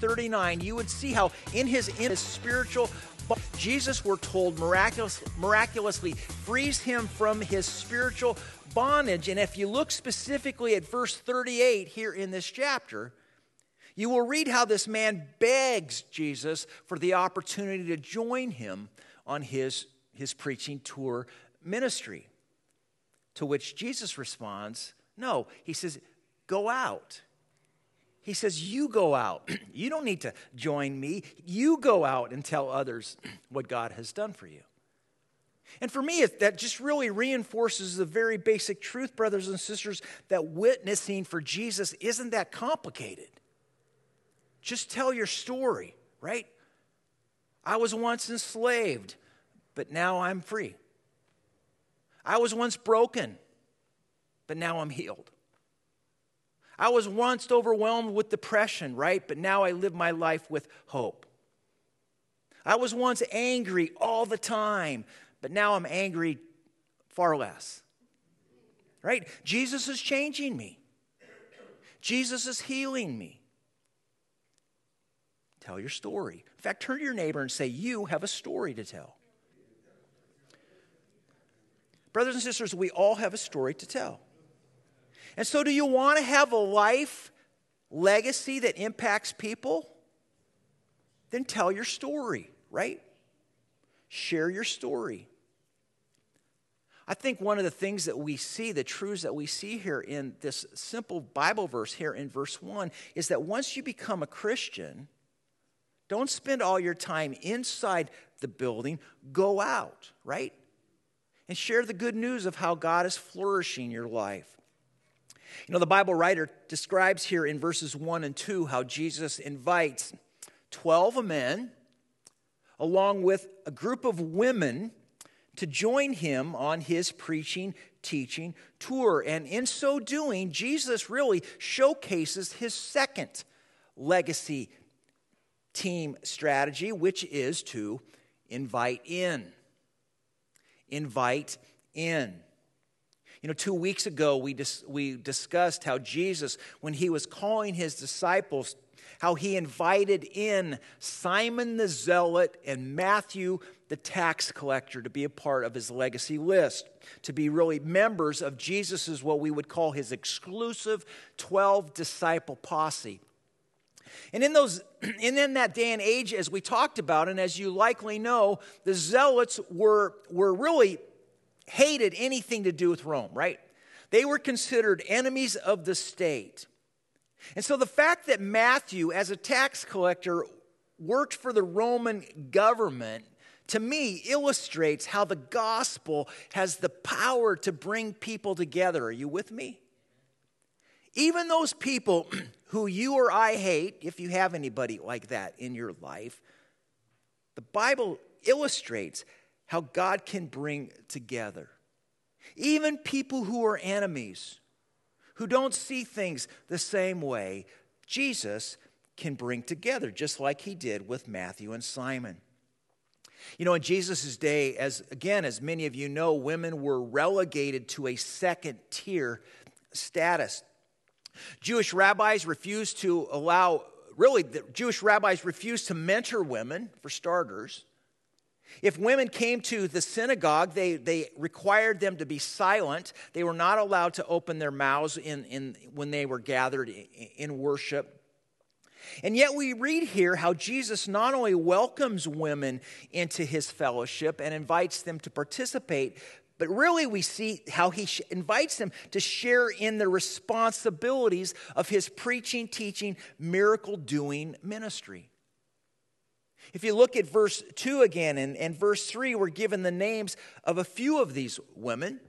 39, you would see how in his, in his spiritual Jesus, we're told, miraculous, miraculously frees him from his spiritual bondage. And if you look specifically at verse 38 here in this chapter, you will read how this man begs Jesus for the opportunity to join him on his, his preaching tour ministry. To which Jesus responds, No. He says, Go out. He says, You go out. you don't need to join me. You go out and tell others what God has done for you. And for me, that just really reinforces the very basic truth, brothers and sisters, that witnessing for Jesus isn't that complicated. Just tell your story, right? I was once enslaved, but now I'm free. I was once broken, but now I'm healed. I was once overwhelmed with depression, right? But now I live my life with hope. I was once angry all the time, but now I'm angry far less. Right? Jesus is changing me. Jesus is healing me. Tell your story. In fact, turn to your neighbor and say, You have a story to tell. Brothers and sisters, we all have a story to tell. And so, do you want to have a life legacy that impacts people? Then tell your story, right? Share your story. I think one of the things that we see, the truths that we see here in this simple Bible verse here in verse 1, is that once you become a Christian, don't spend all your time inside the building, go out, right? And share the good news of how God is flourishing your life. You know, the Bible writer describes here in verses 1 and 2 how Jesus invites 12 men along with a group of women to join him on his preaching, teaching tour. And in so doing, Jesus really showcases his second legacy team strategy, which is to invite in. Invite in. You know, two weeks ago, we, dis- we discussed how Jesus, when he was calling his disciples, how he invited in Simon the Zealot and Matthew the tax collector to be a part of his legacy list, to be really members of Jesus' what we would call his exclusive 12 disciple posse. And in those and in that day and age, as we talked about, and as you likely know, the zealots were, were really hated anything to do with Rome, right? They were considered enemies of the state. And so the fact that Matthew, as a tax collector, worked for the Roman government, to me, illustrates how the gospel has the power to bring people together. Are you with me? Even those people who you or I hate, if you have anybody like that in your life, the Bible illustrates how God can bring together. Even people who are enemies, who don't see things the same way, Jesus can bring together, just like he did with Matthew and Simon. You know, in Jesus' day, as again, as many of you know, women were relegated to a second tier status. Jewish rabbis refused to allow, really, the Jewish rabbis refused to mentor women, for starters. If women came to the synagogue, they, they required them to be silent. They were not allowed to open their mouths in, in, when they were gathered in worship. And yet, we read here how Jesus not only welcomes women into his fellowship and invites them to participate, but really we see how he invites them to share in the responsibilities of his preaching, teaching, miracle doing ministry. If you look at verse 2 again and, and verse 3, we're given the names of a few of these women.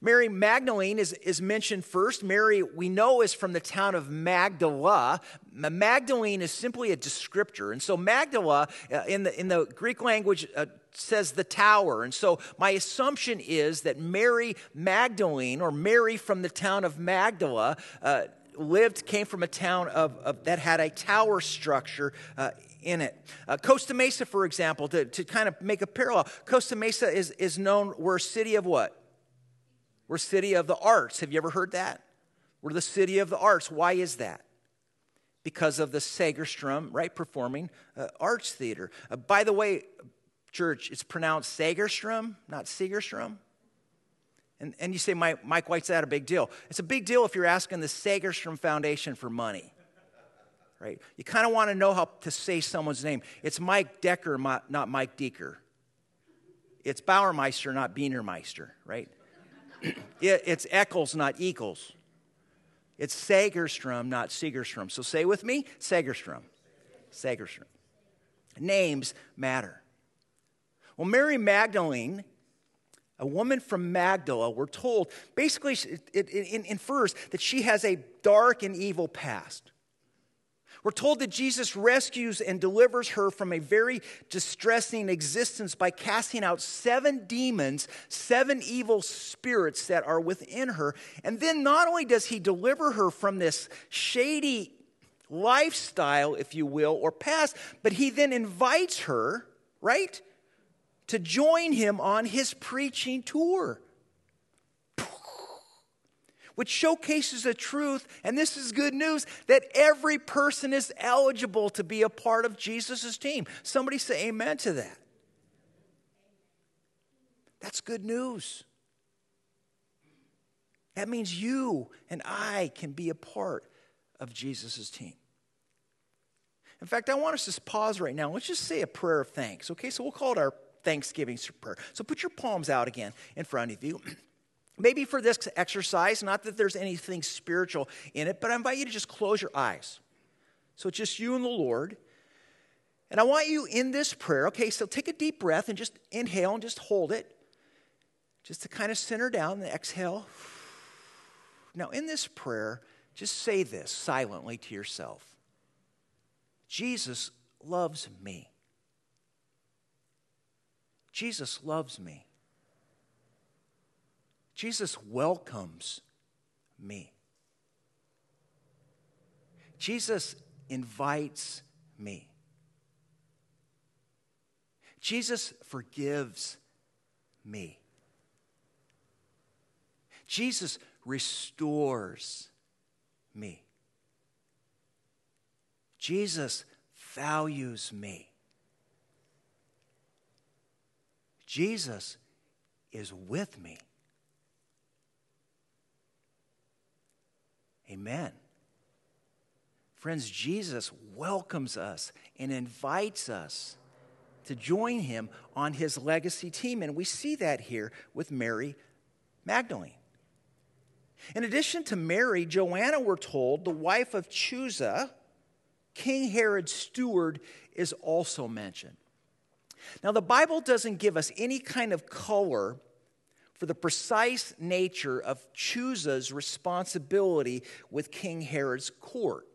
Mary Magdalene is, is mentioned first. Mary, we know, is from the town of Magdala. Magdalene is simply a descriptor. And so, Magdala uh, in, the, in the Greek language uh, says the tower. And so, my assumption is that Mary Magdalene, or Mary from the town of Magdala, uh, lived, came from a town of, of, that had a tower structure uh, in it. Uh, Costa Mesa, for example, to, to kind of make a parallel, Costa Mesa is, is known, we're a city of what? We're a city of the arts. Have you ever heard that? We're the city of the arts. Why is that? because of the Segerstrom, right, performing uh, arts theater. Uh, by the way, church, it's pronounced Segerstrom, not Segerstrom. And, and you say, Mike, Mike, that a big deal? It's a big deal if you're asking the Segerstrom Foundation for money. Right? You kind of want to know how to say someone's name. It's Mike Decker, not Mike Decker. It's Bauermeister, not Bienermeister, right? it, it's Eccles, not Eccles. It's Sagerstrom, not Segerstrom. So say with me Sagerstrom. Sagerstrom. Names matter. Well, Mary Magdalene, a woman from Magdala, we're told basically it, it, it infers that she has a dark and evil past. We're told that Jesus rescues and delivers her from a very distressing existence by casting out seven demons, seven evil spirits that are within her. And then not only does he deliver her from this shady lifestyle, if you will, or past, but he then invites her, right, to join him on his preaching tour which showcases the truth, and this is good news, that every person is eligible to be a part of Jesus' team. Somebody say amen to that. That's good news. That means you and I can be a part of Jesus' team. In fact, I want us to pause right now. Let's just say a prayer of thanks. Okay, so we'll call it our Thanksgiving prayer. So put your palms out again in front of you. Maybe for this exercise, not that there's anything spiritual in it, but I invite you to just close your eyes. So it's just you and the Lord. And I want you in this prayer, okay, so take a deep breath and just inhale and just hold it, just to kind of center down and exhale. Now, in this prayer, just say this silently to yourself Jesus loves me. Jesus loves me. Jesus welcomes me. Jesus invites me. Jesus forgives me. Jesus restores me. Jesus values me. Jesus is with me. Amen. Friends, Jesus welcomes us and invites us to join him on his legacy team. And we see that here with Mary Magdalene. In addition to Mary, Joanna, we're told, the wife of Chuza, King Herod's steward, is also mentioned. Now, the Bible doesn't give us any kind of color for the precise nature of Chuza's responsibility with King Herod's court.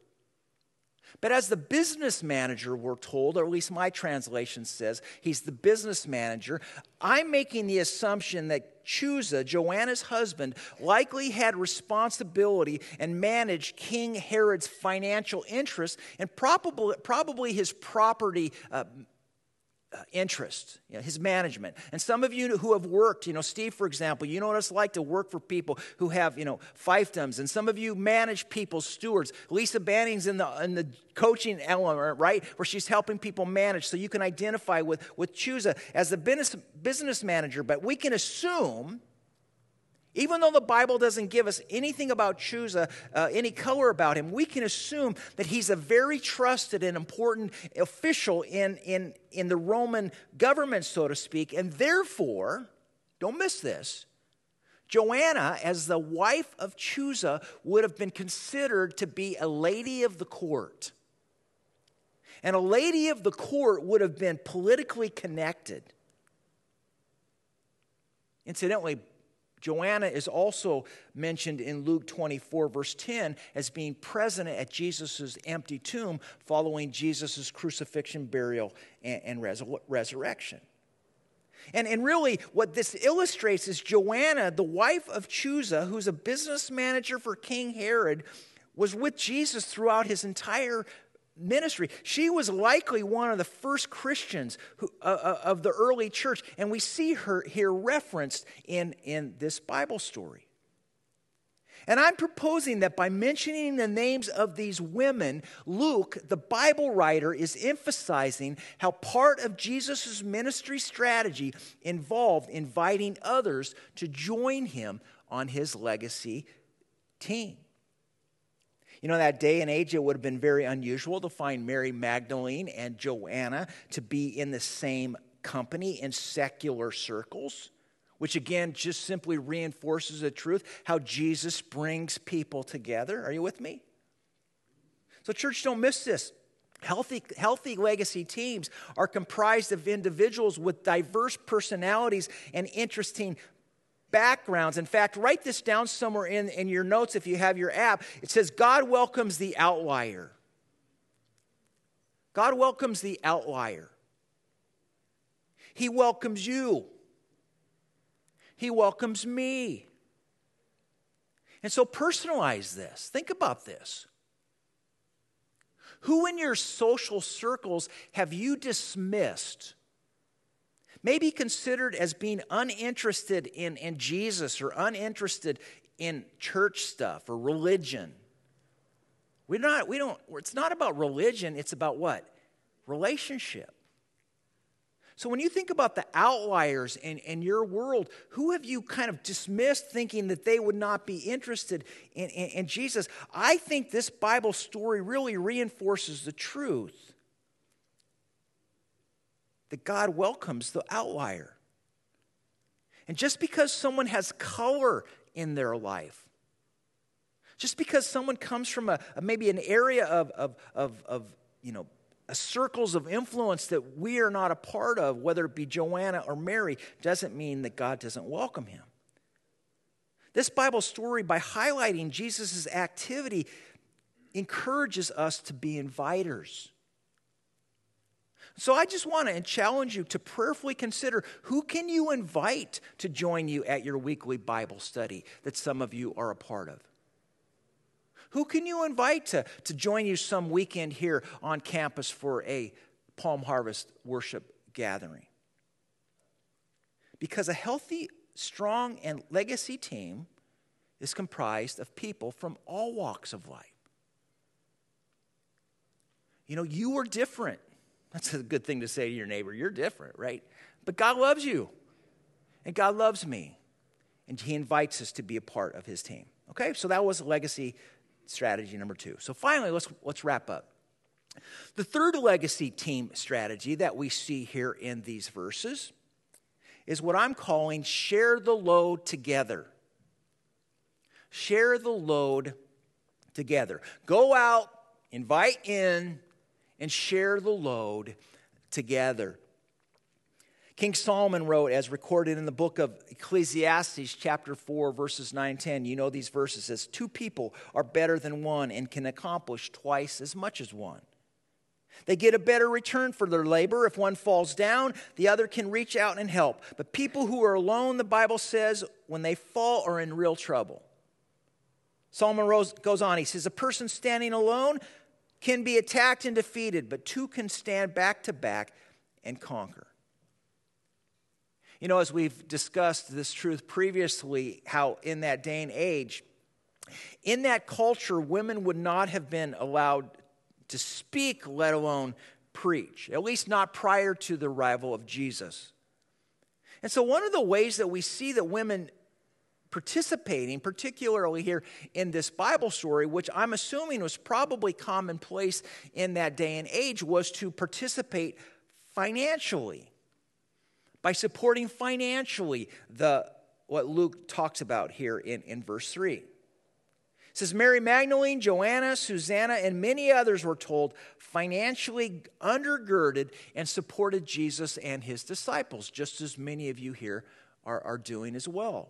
But as the business manager, we're told, or at least my translation says, he's the business manager. I'm making the assumption that Chuza, Joanna's husband, likely had responsibility and managed King Herod's financial interests and probably, probably his property uh, Uh, interest, you know, his management. And some of you who have worked, you know, Steve, for example, you know what it's like to work for people who have, you know, fiefdoms. And some of you manage people, stewards. Lisa Banning's in the, in the coaching element, right, where she's helping people manage. So you can identify with, with Chuza as the business, business manager. But we can assume even though the Bible doesn't give us anything about Chuza, uh, any color about him, we can assume that he's a very trusted and important official in, in, in the Roman government, so to speak. And therefore, don't miss this, Joanna, as the wife of Chuza, would have been considered to be a lady of the court. And a lady of the court would have been politically connected. Incidentally, Joanna is also mentioned in Luke 24, verse 10, as being present at Jesus' empty tomb following Jesus' crucifixion, burial, and, and resur- resurrection. And, and really, what this illustrates is Joanna, the wife of Chuza, who's a business manager for King Herod, was with Jesus throughout his entire ministry. She was likely one of the first Christians who, uh, uh, of the early church, and we see her here referenced in, in this Bible story. And I'm proposing that by mentioning the names of these women, Luke, the Bible writer, is emphasizing how part of Jesus' ministry strategy involved inviting others to join him on his legacy team. You know, that day and age, it would have been very unusual to find Mary Magdalene and Joanna to be in the same company in secular circles which again just simply reinforces the truth how Jesus brings people together. Are you with me? So, church, don't miss this. Healthy, healthy legacy teams are comprised of individuals with diverse personalities and interesting backgrounds. In fact, write this down somewhere in, in your notes if you have your app. It says, God welcomes the outlier. God welcomes the outlier. He welcomes you. He welcomes me. And so personalize this. Think about this. Who in your social circles have you dismissed? Maybe considered as being uninterested in, in Jesus or uninterested in church stuff or religion. We're not, we don't, it's not about religion, it's about what? Relationship. So when you think about the outliers in, in your world, who have you kind of dismissed thinking that they would not be interested in, in, in Jesus? I think this Bible story really reinforces the truth that God welcomes the outlier. And just because someone has color in their life, just because someone comes from a, a maybe an area of, of, of, of you know, circles of influence that we are not a part of, whether it be Joanna or Mary, doesn't mean that God doesn't welcome him. This Bible story, by highlighting Jesus' activity, encourages us to be inviters. So I just want to challenge you to prayerfully consider who can you invite to join you at your weekly Bible study that some of you are a part of. Who can you invite to, to join you some weekend here on campus for a Palm Harvest worship gathering? Because a healthy, strong, and legacy team is comprised of people from all walks of life. You know, you are different. That's a good thing to say to your neighbor. You're different, right? But God loves you, and God loves me, and He invites us to be a part of His team. Okay, so that was legacy strategy number two. So finally, let's, let's wrap up. The third legacy team strategy that we see here in these verses is what I'm calling share the load together. Share the load together. Go out, invite in, and share the load together. King Solomon wrote, as recorded in the book of Ecclesiastes, chapter 4, verses 9 and 10. You know these verses says, Two people are better than one and can accomplish twice as much as one. They get a better return for their labor. If one falls down, the other can reach out and help. But people who are alone, the Bible says, when they fall, are in real trouble. Solomon goes on, he says, A person standing alone can be attacked and defeated, but two can stand back to back and conquer. You know, as we've discussed this truth previously, how in that day and age, in that culture, women would not have been allowed to speak, let alone preach, at least not prior to the arrival of Jesus. And so, one of the ways that we see that women participating, particularly here in this Bible story, which I'm assuming was probably commonplace in that day and age, was to participate financially by supporting financially the, what Luke talks about here in, in verse 3. It says Mary Magdalene, Joanna, Susanna, and many others were told financially undergirded and supported Jesus and his disciples, just as many of you here are, are doing as well.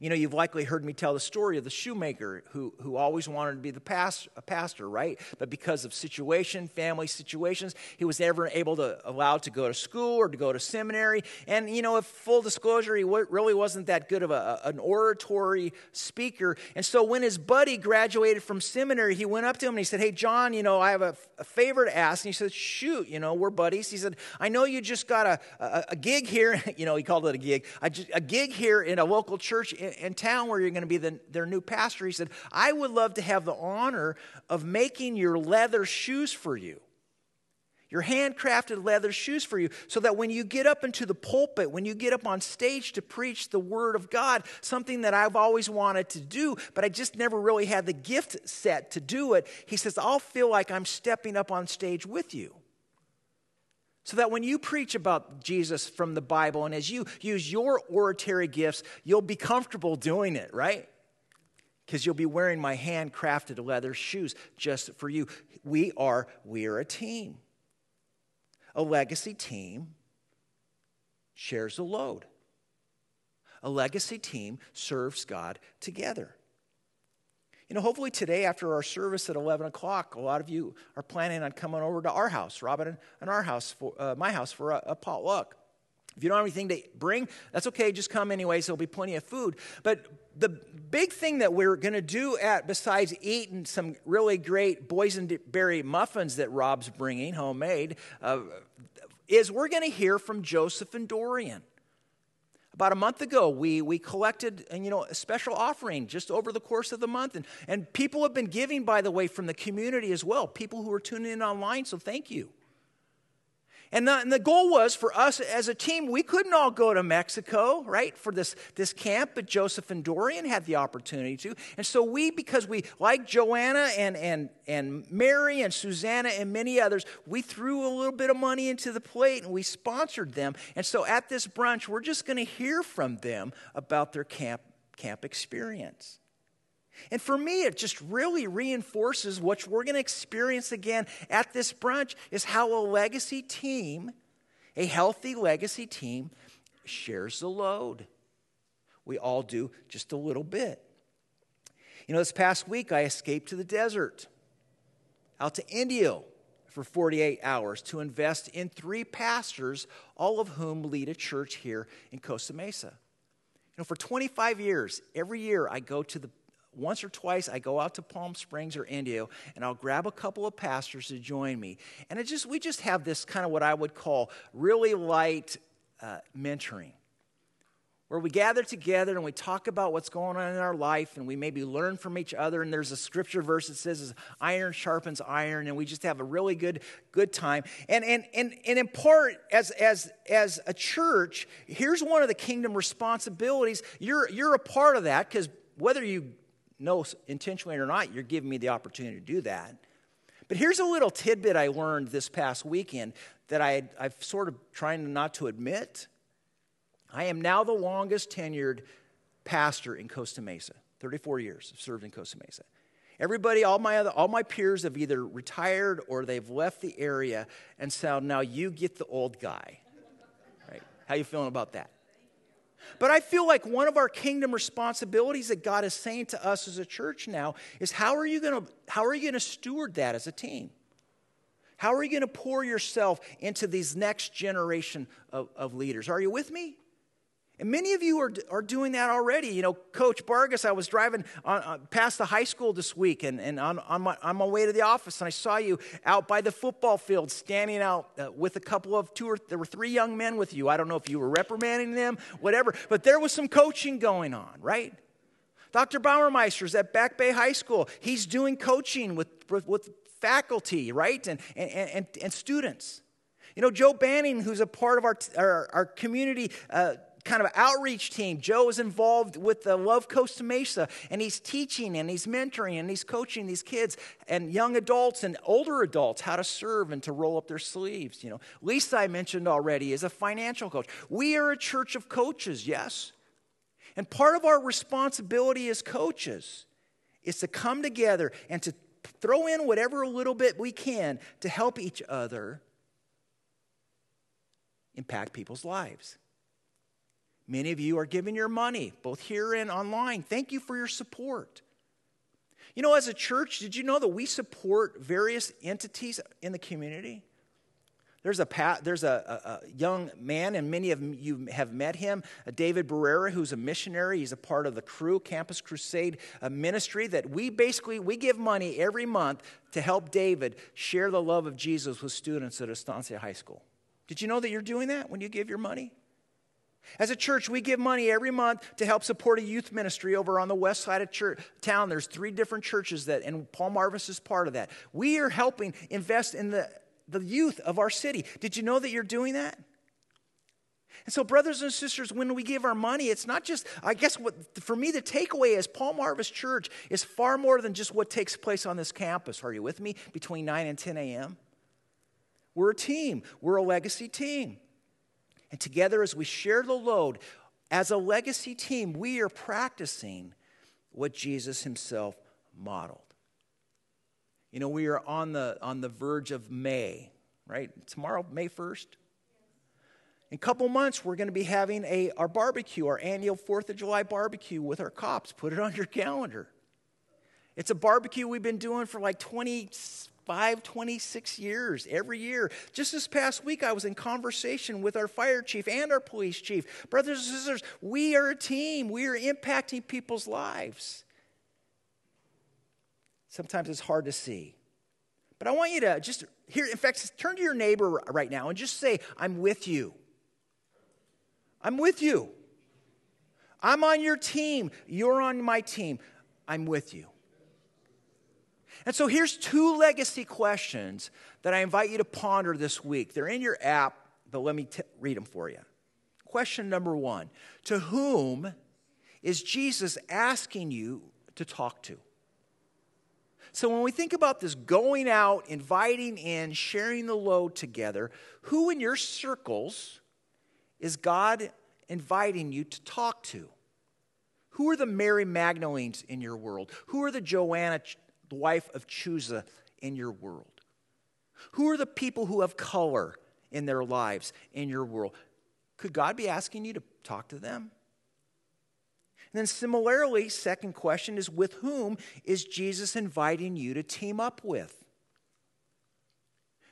You know, you've likely heard me tell the story of the shoemaker who, who always wanted to be the past, a pastor, right? But because of situation, family situations, he was never able to allowed to go to school or to go to seminary. And, you know, if full disclosure, he really wasn't that good of a, an oratory speaker. And so when his buddy graduated from seminary, he went up to him and he said, Hey, John, you know, I have a, a favor to ask. And he said, Shoot, you know, we're buddies. He said, I know you just got a, a, a gig here. you know, he called it a gig, a, a gig here in a local church in town where you're going to be the, their new pastor. He said, I would love to have the honor of making your leather shoes for you your handcrafted leather shoes for you, so that when you get up into the pulpit, when you get up on stage to preach the Word of God, something that I've always wanted to do, but I just never really had the gift set to do it, he says, I'll feel like I'm stepping up on stage with you. So that when you preach about Jesus from the Bible and as you use your oratory gifts, you'll be comfortable doing it, right? Because you'll be wearing my handcrafted leather shoes just for you. We are, we are a team. A legacy team shares a load. A legacy team serves God together. You know, hopefully today after our service at 11 o'clock, a lot of you are planning on coming over to our house, Robin and our house, for, uh, my house, for a, a potluck. If you don't have anything to bring, that's okay. Just come anyways. There'll be plenty of food. But the big thing that we're going to do at, besides eating some really great boysenberry muffins that Rob's bringing, homemade, uh, is we're going to hear from Joseph and Dorian. About a month ago, we, we collected you know, a special offering just over the course of the month. And, and people have been giving, by the way, from the community as well, people who are tuning in online, so thank you. And the, and the, goal was for us as a team, we couldn't all go to Mexico, right, for this, this camp, but Joseph and Dorian had the opportunity to. And so we, because we like Joanna and, and, and Mary and Susanna and many others, we threw a little bit of money into the plate and we sponsored them. And so at this brunch, we're just going to hear from them about their camp, camp experience. And for me, it just really reinforces what we're going to experience again at this brunch is how a legacy team, a healthy legacy team, shares the load. We all do just a little bit. You know, this past week I escaped to the desert, out to Indio for 48 hours to invest in three pastors, all of whom lead a church here in Costa Mesa. You know, for 25 years, every year I go to the once or twice I go out to Palm Springs or Indio and I'll grab a couple of pastors to join me. And it just we just have this kind of what I would call really light uh, mentoring. Where we gather together and we talk about what's going on in our life and we maybe learn from each other. And there's a scripture verse that says, iron sharpens iron, and we just have a really good, good time. And, and, and, and in part, as, as, as a church, here's one of the kingdom responsibilities. You're, you're a part of that because whether you know intentionally or not, you're giving me the opportunity to do that. But here's a little tidbit I learned this past weekend that I, I've sort of trying not to admit. I am now the longest tenured pastor in Costa Mesa. 34 years served in Costa Mesa. Everybody, all my other, all my peers have either retired or they've left the area, and so now you get the old guy. Right? How you feeling about that? But I feel like one of our kingdom responsibilities that God is saying to us as a church now is how are you going to how are you going to steward that as a team? How are you going to pour yourself into these next generation of, of leaders? Are you with me? And many of you are, are doing that already. You know, Coach Vargas, I was driving on, on, past the high school this week and, and on, on, my, on my way to the office, and I saw you out by the football field standing out uh, with a couple of two or there were three young men with you. I don't know if you were reprimanding them, whatever, but there was some coaching going on, right? Dr. Bauermeister is at Back Bay High School. He's doing coaching with, with, with faculty, right, and, and, and, and students. You know, Joe Banning, who's a part of our, our, our community. Uh, kind of outreach team. Joe is involved with the Love Costa Mesa, and he's teaching and he's mentoring and he's coaching these kids and young adults and older adults how to serve and to roll up their sleeves. You know, Lisa, I mentioned already, is a financial coach. We are a church of coaches, yes. And part of our responsibility as coaches is to come together and to throw in whatever little bit we can to help each other impact people's lives. Many of you are giving your money, both here and online. Thank you for your support. You know, as a church, did you know that we support various entities in the community? There's a, there's a, a, young man, and many of you have met him, David Barrera, who's a missionary. He's a part of the Cru Campus Crusade ministry. That we basically we give money every month to help David share the love of Jesus with students at Estancia High School. Did you know that you're doing that when you give your money? As a church, we give money every month to help support a youth ministry over on the west side of church, town. There's three different churches that, and Palm Harvest is part of that. We are helping invest in the, the youth of our city. Did you know that you're doing that? And so, brothers and sisters, when we give our money, it's not just, I guess, what for me, the takeaway is Palm Harvest Church is far more than just what takes place on this campus. Are you with me? Between 9 and 10 a.m. We're a team, we're a legacy team. And together, as we share the load, as a legacy team, we are practicing what Jesus himself modeled. You know, we are on the, on the verge of May, right? Tomorrow, May 1st. In a couple months, we're going to be having a, our barbecue, our annual 4th of July barbecue with our cops. Put it on your calendar. It's a barbecue we've been doing for like 25, 26 years, every year. Just this past week, I was in conversation with our fire chief and our police chief. Brothers and sisters, we are a team, we are impacting people's lives. Sometimes it's hard to see. But I want you to just here, in fact, turn to your neighbor right now and just say, I'm with you. I'm with you. I'm on your team. You're on my team. I'm with you. And so here's two legacy questions that I invite you to ponder this week. They're in your app, but let me t- read them for you. Question number one To whom is Jesus asking you to talk to? So when we think about this going out, inviting in, sharing the load together, who in your circles is God inviting you to talk to? Who are the Mary Magdalenes in your world? Who are the Joanna, the wife of Chuza in your world? Who are the people who have color in their lives in your world? Could God be asking you to talk to them? And then, similarly, second question is with whom is Jesus inviting you to team up with?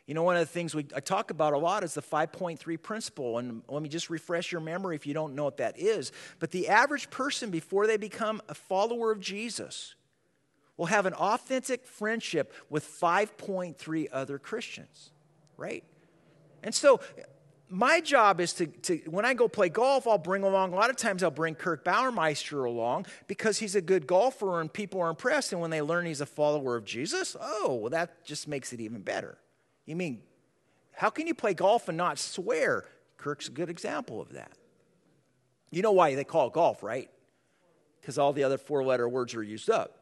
You know, one of the things we, I talk about a lot is the 5.3 principle. And let me just refresh your memory if you don't know what that is. But the average person, before they become a follower of Jesus, will have an authentic friendship with 5.3 other Christians, right? And so, my job is to, to, when I go play golf, I'll bring along, a lot of times I'll bring Kirk Bauermeister along because he's a good golfer and people are impressed. And when they learn he's a follower of Jesus, oh, well, that just makes it even better. You mean, how can you play golf and not swear? Kirk's a good example of that. You know why they call it golf, right? Because all the other four letter words are used up.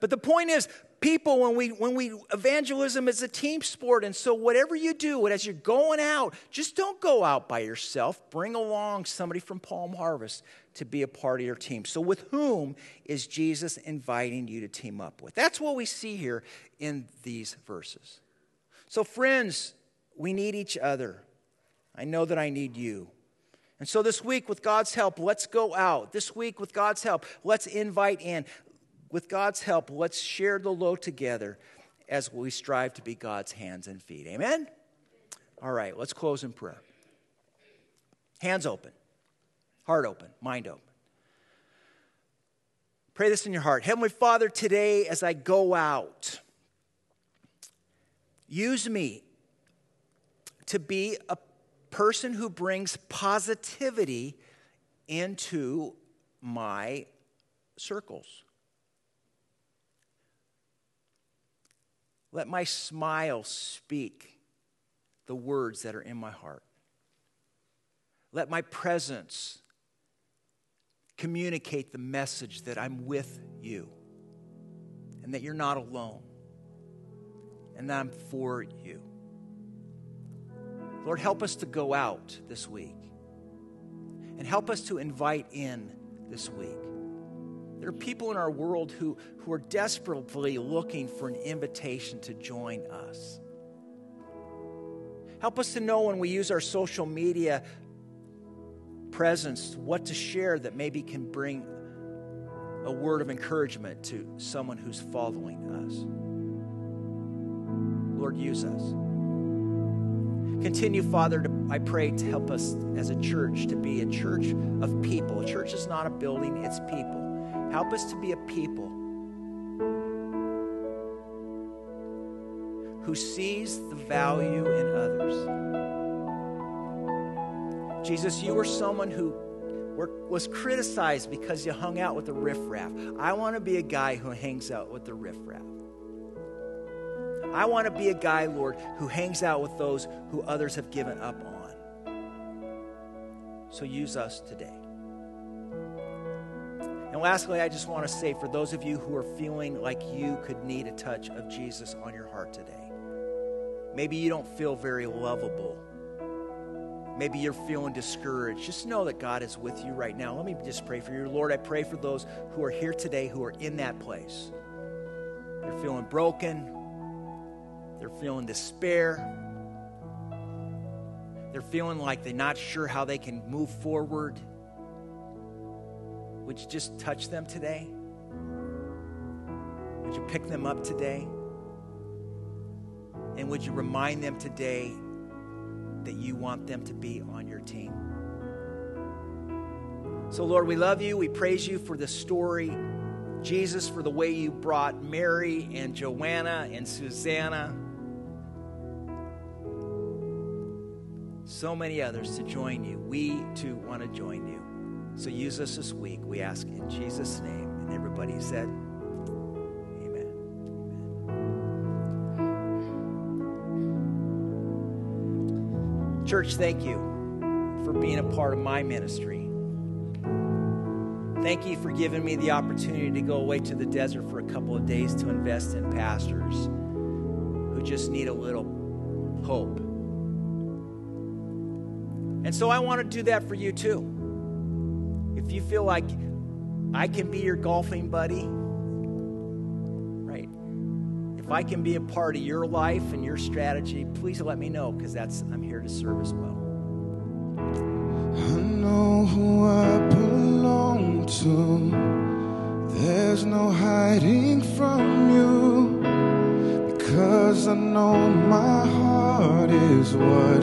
But the point is, people, when we, when we, evangelism is a team sport. And so, whatever you do, as you're going out, just don't go out by yourself. Bring along somebody from Palm Harvest to be a part of your team. So, with whom is Jesus inviting you to team up with? That's what we see here in these verses. So, friends, we need each other. I know that I need you. And so, this week, with God's help, let's go out. This week, with God's help, let's invite in. With God's help, let's share the load together as we strive to be God's hands and feet. Amen? All right, let's close in prayer. Hands open, heart open, mind open. Pray this in your heart. Heavenly Father, today as I go out, Use me to be a person who brings positivity into my circles. Let my smile speak the words that are in my heart. Let my presence communicate the message that I'm with you and that you're not alone and that I'm for you. Lord, help us to go out this week and help us to invite in this week. There are people in our world who, who are desperately looking for an invitation to join us. Help us to know when we use our social media presence what to share that maybe can bring a word of encouragement to someone who's following us. Lord, use us. Continue, Father, to, I pray to help us as a church to be a church of people. A church is not a building, it's people. Help us to be a people who sees the value in others. Jesus, you were someone who were, was criticized because you hung out with the riffraff. I want to be a guy who hangs out with the riffraff. I want to be a guy, Lord, who hangs out with those who others have given up on. So use us today. And lastly, I just want to say for those of you who are feeling like you could need a touch of Jesus on your heart today, maybe you don't feel very lovable. Maybe you're feeling discouraged. Just know that God is with you right now. Let me just pray for you. Lord, I pray for those who are here today who are in that place. They're feeling broken, they're feeling despair. They're feeling like they're not sure how they can move forward. Would you just touch them today? Would you pick them up today? And would you remind them today that you want them to be on your team? So, Lord, we love you. We praise you for the story. Jesus, for the way you brought Mary and Joanna and Susanna, so many others to join you. We too want to join you. So use us this week, we ask in Jesus' name. And everybody said. Church, thank you for being a part of my ministry. Thank you for giving me the opportunity to go away to the desert for a couple of days to invest in pastors who just need a little hope. And so I want to do that for you too if you feel like I can be your golfing buddy, right? If I can be a part of your life and your strategy, please let me know because that's I'm here to serve as well. I know who I belong to. There's no hiding from you because I know my heart is what